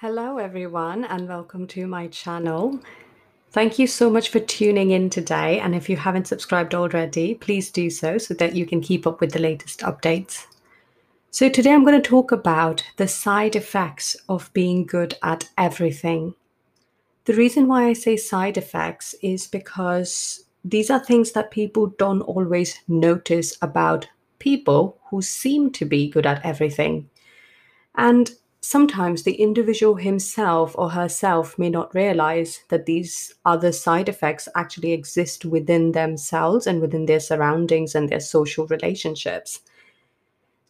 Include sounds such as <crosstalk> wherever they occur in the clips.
Hello, everyone, and welcome to my channel. Thank you so much for tuning in today. And if you haven't subscribed already, please do so so that you can keep up with the latest updates. So, today I'm going to talk about the side effects of being good at everything. The reason why I say side effects is because these are things that people don't always notice about people who seem to be good at everything. And sometimes the individual himself or herself may not realize that these other side effects actually exist within themselves and within their surroundings and their social relationships.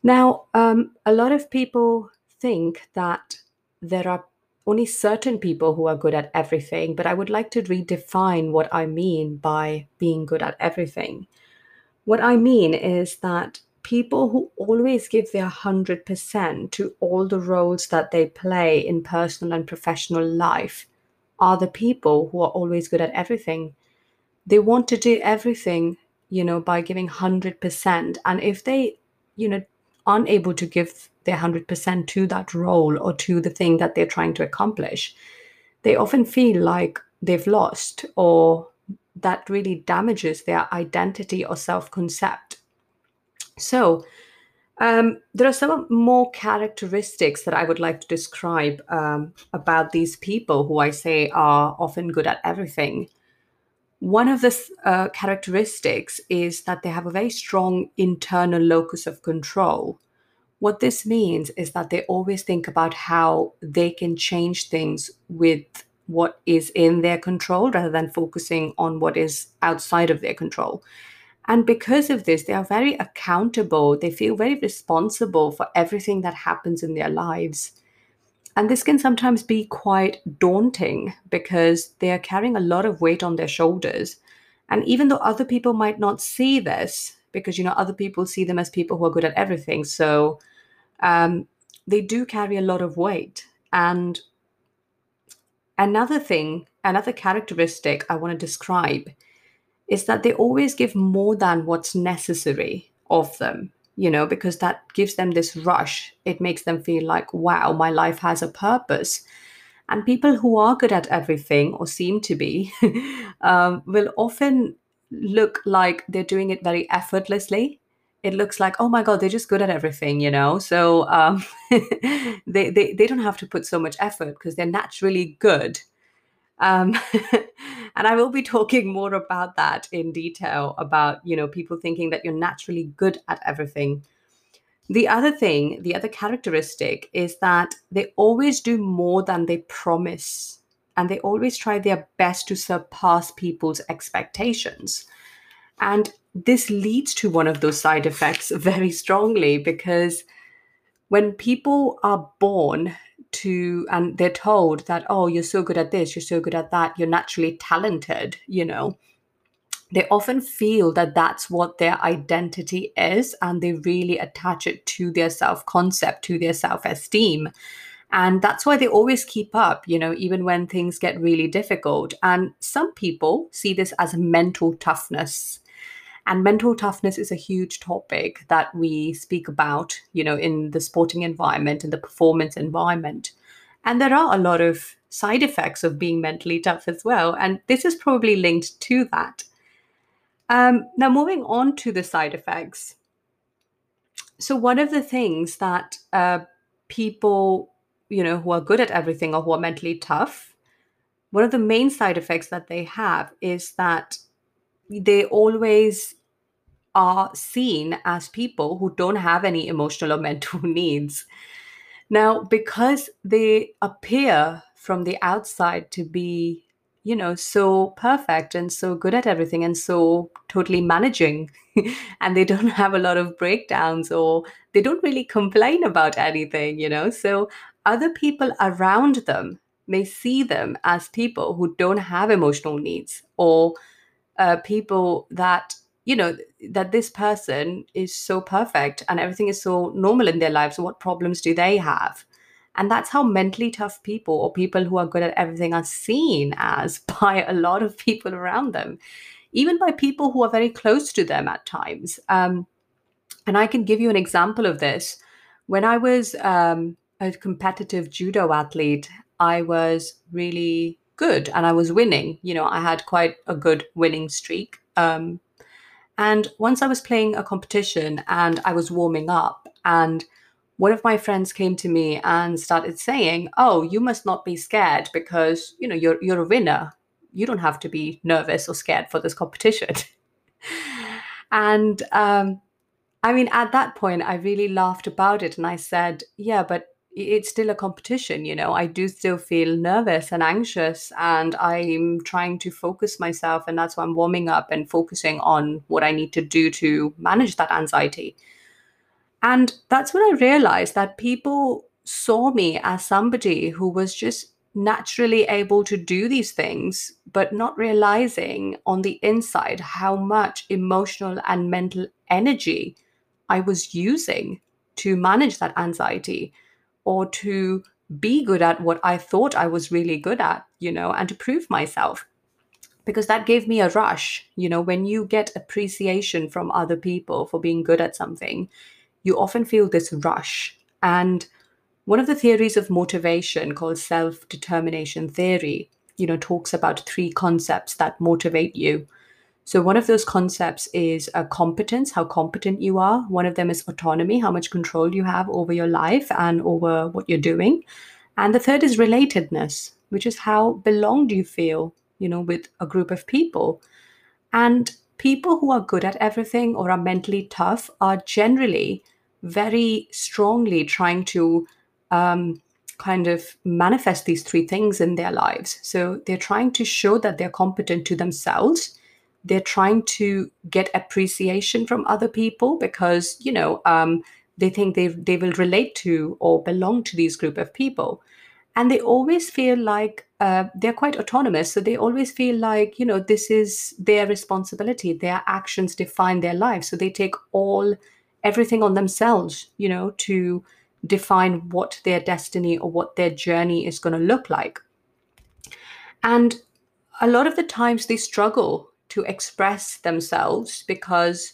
Now, um, a lot of people think that there are only certain people who are good at everything, but I would like to redefine what I mean by being good at everything. What I mean is that people who always give their 100% to all the roles that they play in personal and professional life are the people who are always good at everything. They want to do everything, you know, by giving 100%. And if they, you know, aren't able to give their 100% to that role or to the thing that they're trying to accomplish, they often feel like they've lost or that really damages their identity or self concept so, um, there are some more characteristics that I would like to describe um, about these people who I say are often good at everything. One of the uh, characteristics is that they have a very strong internal locus of control. What this means is that they always think about how they can change things with what is in their control rather than focusing on what is outside of their control. And because of this, they are very accountable. They feel very responsible for everything that happens in their lives. And this can sometimes be quite daunting because they are carrying a lot of weight on their shoulders. And even though other people might not see this, because you know other people see them as people who are good at everything, so um, they do carry a lot of weight. And another thing, another characteristic I want to describe is that they always give more than what's necessary of them, you know, because that gives them this rush. It makes them feel like, wow, my life has a purpose. And people who are good at everything or seem to be <laughs> um, will often look like they're doing it very effortlessly. It looks like, oh my God, they're just good at everything, you know? So um, <laughs> they, they, they don't have to put so much effort because they're naturally good um, <laughs> and I will be talking more about that in detail about, you know, people thinking that you're naturally good at everything. The other thing, the other characteristic is that they always do more than they promise and they always try their best to surpass people's expectations. And this leads to one of those side effects <laughs> very strongly because when people are born to and they're told that oh you're so good at this you're so good at that you're naturally talented you know? They often feel that that's what their identity is and they really attach it to their self concept to their self esteem and that's why they always keep up you know even when things get really difficult. And some people see this as mental toughness and mental toughness is a huge topic that we speak about, you know, in the sporting environment and the performance environment. And there are a lot of side effects of being mentally tough as well. And this is probably linked to that. Um, now, moving on to the side effects. So, one of the things that uh, people, you know, who are good at everything or who are mentally tough, one of the main side effects that they have is that they always are seen as people who don't have any emotional or <laughs> mental needs. Now, because they appear from the outside to be, you know, so perfect and so good at everything and so totally managing, <laughs> and they don't have a lot of breakdowns or they don't really complain about anything, you know, so other people around them may see them as people who don't have emotional needs or uh, people that you know that this person is so perfect and everything is so normal in their lives what problems do they have? And that's how mentally tough people or people who are good at everything are seen as <laughs> by a lot of people around them even by people who are very close to them at times. Um, and i can give you an example of this. When i was um, a competitive judo athlete, I was really good and I was winning. You know, I had quite a good winning streak. Um, and once I was playing a competition and I was warming up, and one of my friends came to me and started saying, "Oh, you must not be scared because you know you're you're a winner. You don't have to be nervous or scared for this competition." <laughs> and um, I mean, at that point, I really laughed about it, and I said, "Yeah, but it's still a competition you know? I do still feel nervous and anxious and i'm trying to focus myself and that's why i'm warming up and focusing on what i need to do to manage that anxiety. And that's when i realized that people saw me as somebody who was just naturally able to do these things but not realizing on the inside how much emotional and mental energy i was using to manage that anxiety or to be good at what I thought I was really good at, you know, and to prove myself. Because that gave me a rush. You know, when you get appreciation from other people for being good at something, you often feel this rush. And one of the theories of motivation called self determination theory, you know, talks about three concepts that motivate you. So, one of those concepts is a competence, how competent you are. One of them is autonomy, how much control you have over your life and over what you're doing. And the third is relatedness, which is how belonged you feel, you know, with a group of people. And people who are good at everything or are mentally tough are generally very strongly trying to um, kind of manifest these three things in their lives. So they're trying to show that they're competent to themselves they're trying to get appreciation from other people because you know um, they think they they will relate to or belong to these group of people. And they always feel like uh, they're quite autonomous. So they always feel like you know this is their responsibility. Their actions define their lives so they take all everything on themselves you know to define what their destiny or what their journey is going to look like. And a lot of the times they struggle to express themselves because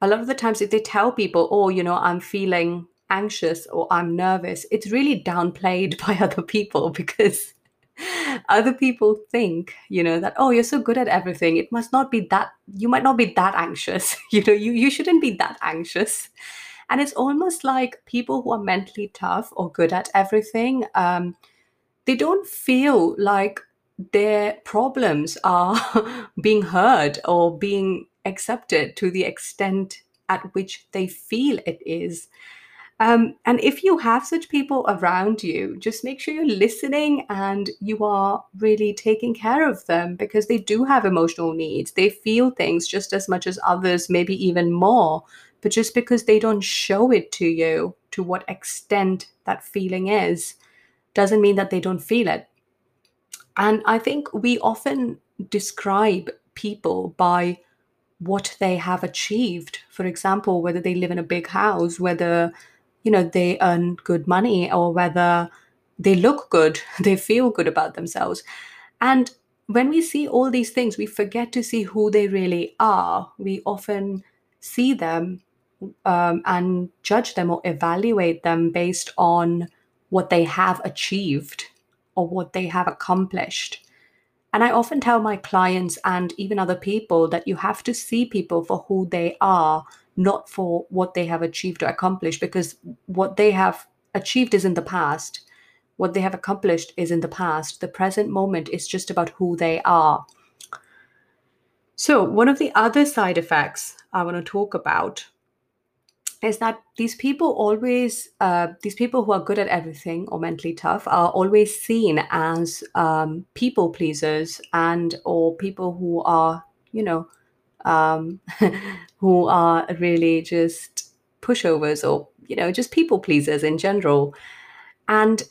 a lot of the times if they tell people oh you know i'm feeling anxious or i'm nervous it's really downplayed <laughs> by other people because <laughs> other people think you know that oh you're so good at everything. It must not be that you might not be that anxious. <laughs> You know you, you shouldn't be that anxious. And it's almost like people who are mentally tough or good at everything um, they don't feel like their problems are <laughs> being heard or being accepted to the extent at which they feel it is. Um, and if you have such people around you, just make sure you're listening and you are really taking care of them because they do have emotional needs. They feel things just as much as others, maybe even more. But just because they don't show it to you to what extent that feeling is, doesn't mean that they don't feel it. And I think we often describe people by what they have achieved. For example, whether they live in a big house, whether you know they earn good money, or whether they look good, <laughs> they feel good about themselves. And when we see all these things, we forget to see who they really are. We often see them um, and judge them or evaluate them based on what they have achieved or what they have accomplished. And I often tell my clients and even other people that you have to see people for who they are, not for what they have achieved or accomplished, because what they have achieved is in the past. What they have accomplished is in the past. The present moment is just about who they are. So, one of the other side effects I want to talk about is that these people always uh, these people who are good at everything or mentally tough are always seen as um, people pleasers and or people who are you know um, <laughs> who are really just pushovers or you know just people pleasers in general. And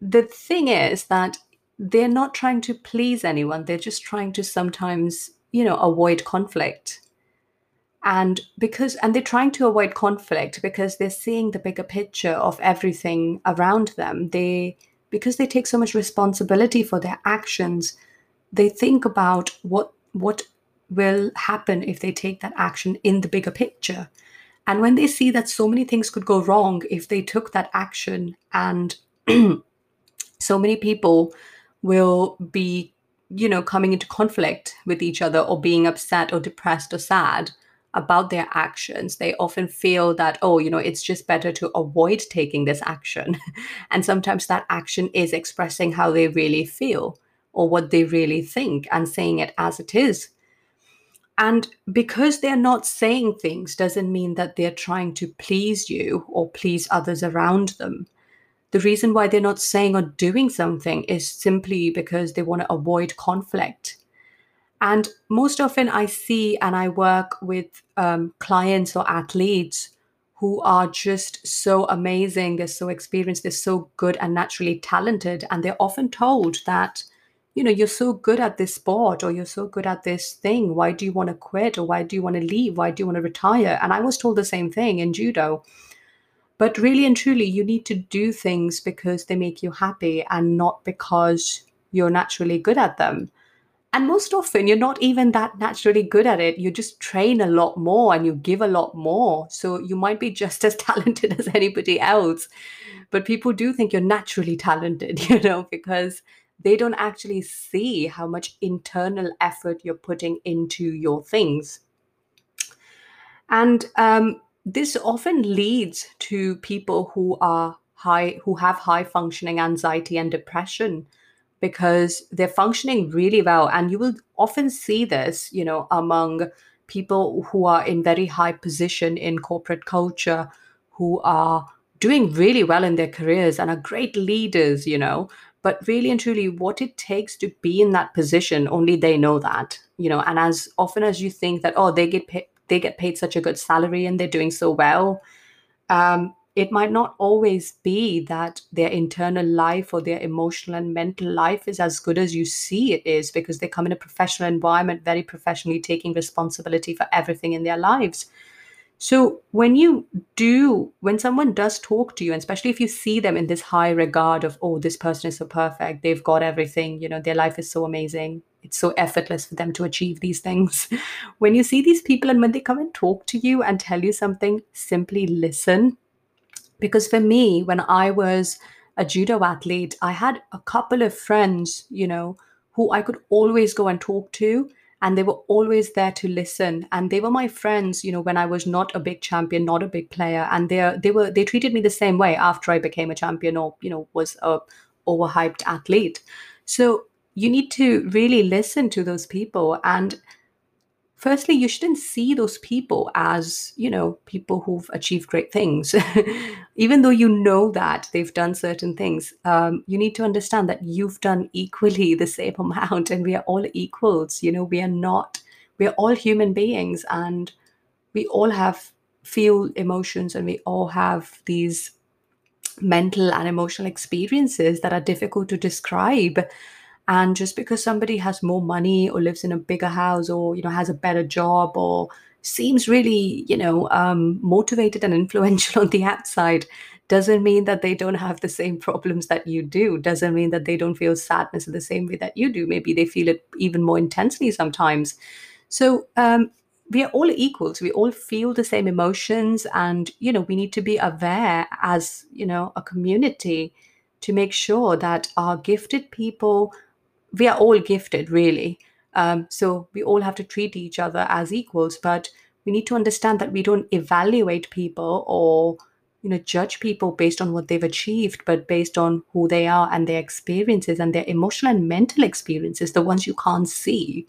the thing is that they're not trying to please anyone. They're just trying to sometimes you know avoid conflict and because and they're trying to avoid conflict because they're seeing the bigger picture of everything around them. They because they take so much responsibility for their actions they think about what what will happen if they take that action in the bigger picture. And when they see that so many things could go wrong if they took that action, and <clears throat> so many people will be, you know, coming into conflict with each other or being upset or depressed or sad about their actions, they often feel that, oh, you know, it's just better to avoid taking this action. <laughs> and sometimes that action is expressing how they really feel or what they really think and saying it as it is. And because they're not saying things doesn't mean that they're trying to please you or please others around them. The reason why they're not saying or doing something is simply because they want to avoid conflict. And most often, I see and I work with um, clients or athletes who are just so amazing, they're so experienced, they're so good and naturally talented. And they're often told that you know, you're so good at this sport or you're so good at this thing. Why do you want to quit or why do you want to leave? Why do you want to retire? And I was told the same thing in judo. But really and truly, you need to do things because they make you happy and not because you're naturally good at them. And most often, you're not even that naturally good at it. You just train a lot more and you give a lot more. So you might be just <laughs> as talented as anybody else. But people do think you're naturally <laughs> talented, you know, because they don't actually see how much internal effort you're putting into your things. And um, this often leads to people who are high, who have high functioning anxiety and depression because they're functioning really well. And you will often see this, you know, among people who are in very high position in corporate culture who are doing really well in their careers and are great leaders, you know, but really and truly what it takes to be in that position only they know that you know and as often as you think that oh they get paid they get paid such a good salary and they're doing so well um, it might not always be that their internal life or their emotional and mental life is as good as you see it is because they come in a professional environment very professionally taking responsibility for everything in their lives so when you do, when someone does talk to you, and especially if you see them in this high regard of, oh, this person is so perfect, they've got everything, you know, their life is so amazing, it's so effortless for them to achieve these things. <laughs> when you see these people and when they come and talk to you and tell you something, simply listen. Because for me, when I was a judo athlete, I had a couple of friends, you know, who I could always go and talk to and they were always there to listen. And they were my friends you know when i was not a big champion not a big player. And they they were they treated me the same way after i became a champion or you know was a overhyped athlete. So you need to really listen to those people. And firstly you shouldn't see those people as you know people who've achieved great things. <laughs> Even though you know that they've done certain things um, you need to understand that you've done equally the same <laughs> amount and we are all equals you know we are not we are all human beings and we all have feel emotions and we all have these mental and emotional experiences that are difficult to describe and just because somebody has more money or lives in a bigger house or you know has a better job or seems really you know um, motivated and <laughs> influential on the outside doesn't mean that they don't have the same problems that you do. Doesn't mean that they don't feel sadness in the same way that you do. Maybe they feel it even more intensely sometimes. So um, we are all equals. We all feel the same emotions and you know we need to be aware as you know a community to make sure that our gifted people we are all gifted, really. Um, so we all have to treat each other as equals, but we need to understand that we don't evaluate people or you know judge people based on what they've achieved but based on who they are and their experiences and their emotional and mental experiences the ones you can't see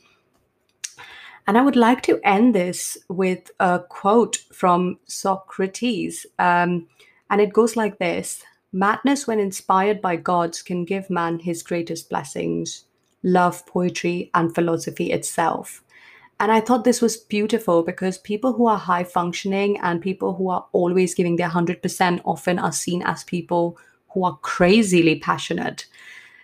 and i would like to end this with a quote from socrates um, and it goes like this madness when inspired by gods can give man his greatest blessings love poetry and philosophy itself. And I thought this was beautiful because people who are high functioning and people who are always giving their 100% often are seen as people who are crazily passionate.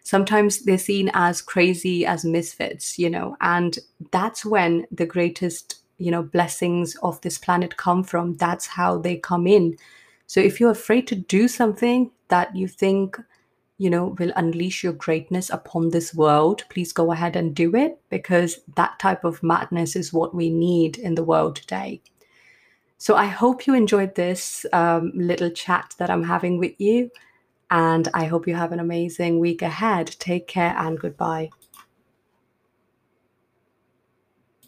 Sometimes they're seen as crazy as misfits, you know, and that's when the greatest, you know, blessings of this planet come from. That's how they come in. So if you're afraid to do something that you think you know, will unleash your greatness upon this world, please go ahead and do it because that type of madness is what we need in the world today. So I hope you enjoyed this um, little chat that I'm having with you. And I hope you have an amazing week ahead. Take care and goodbye.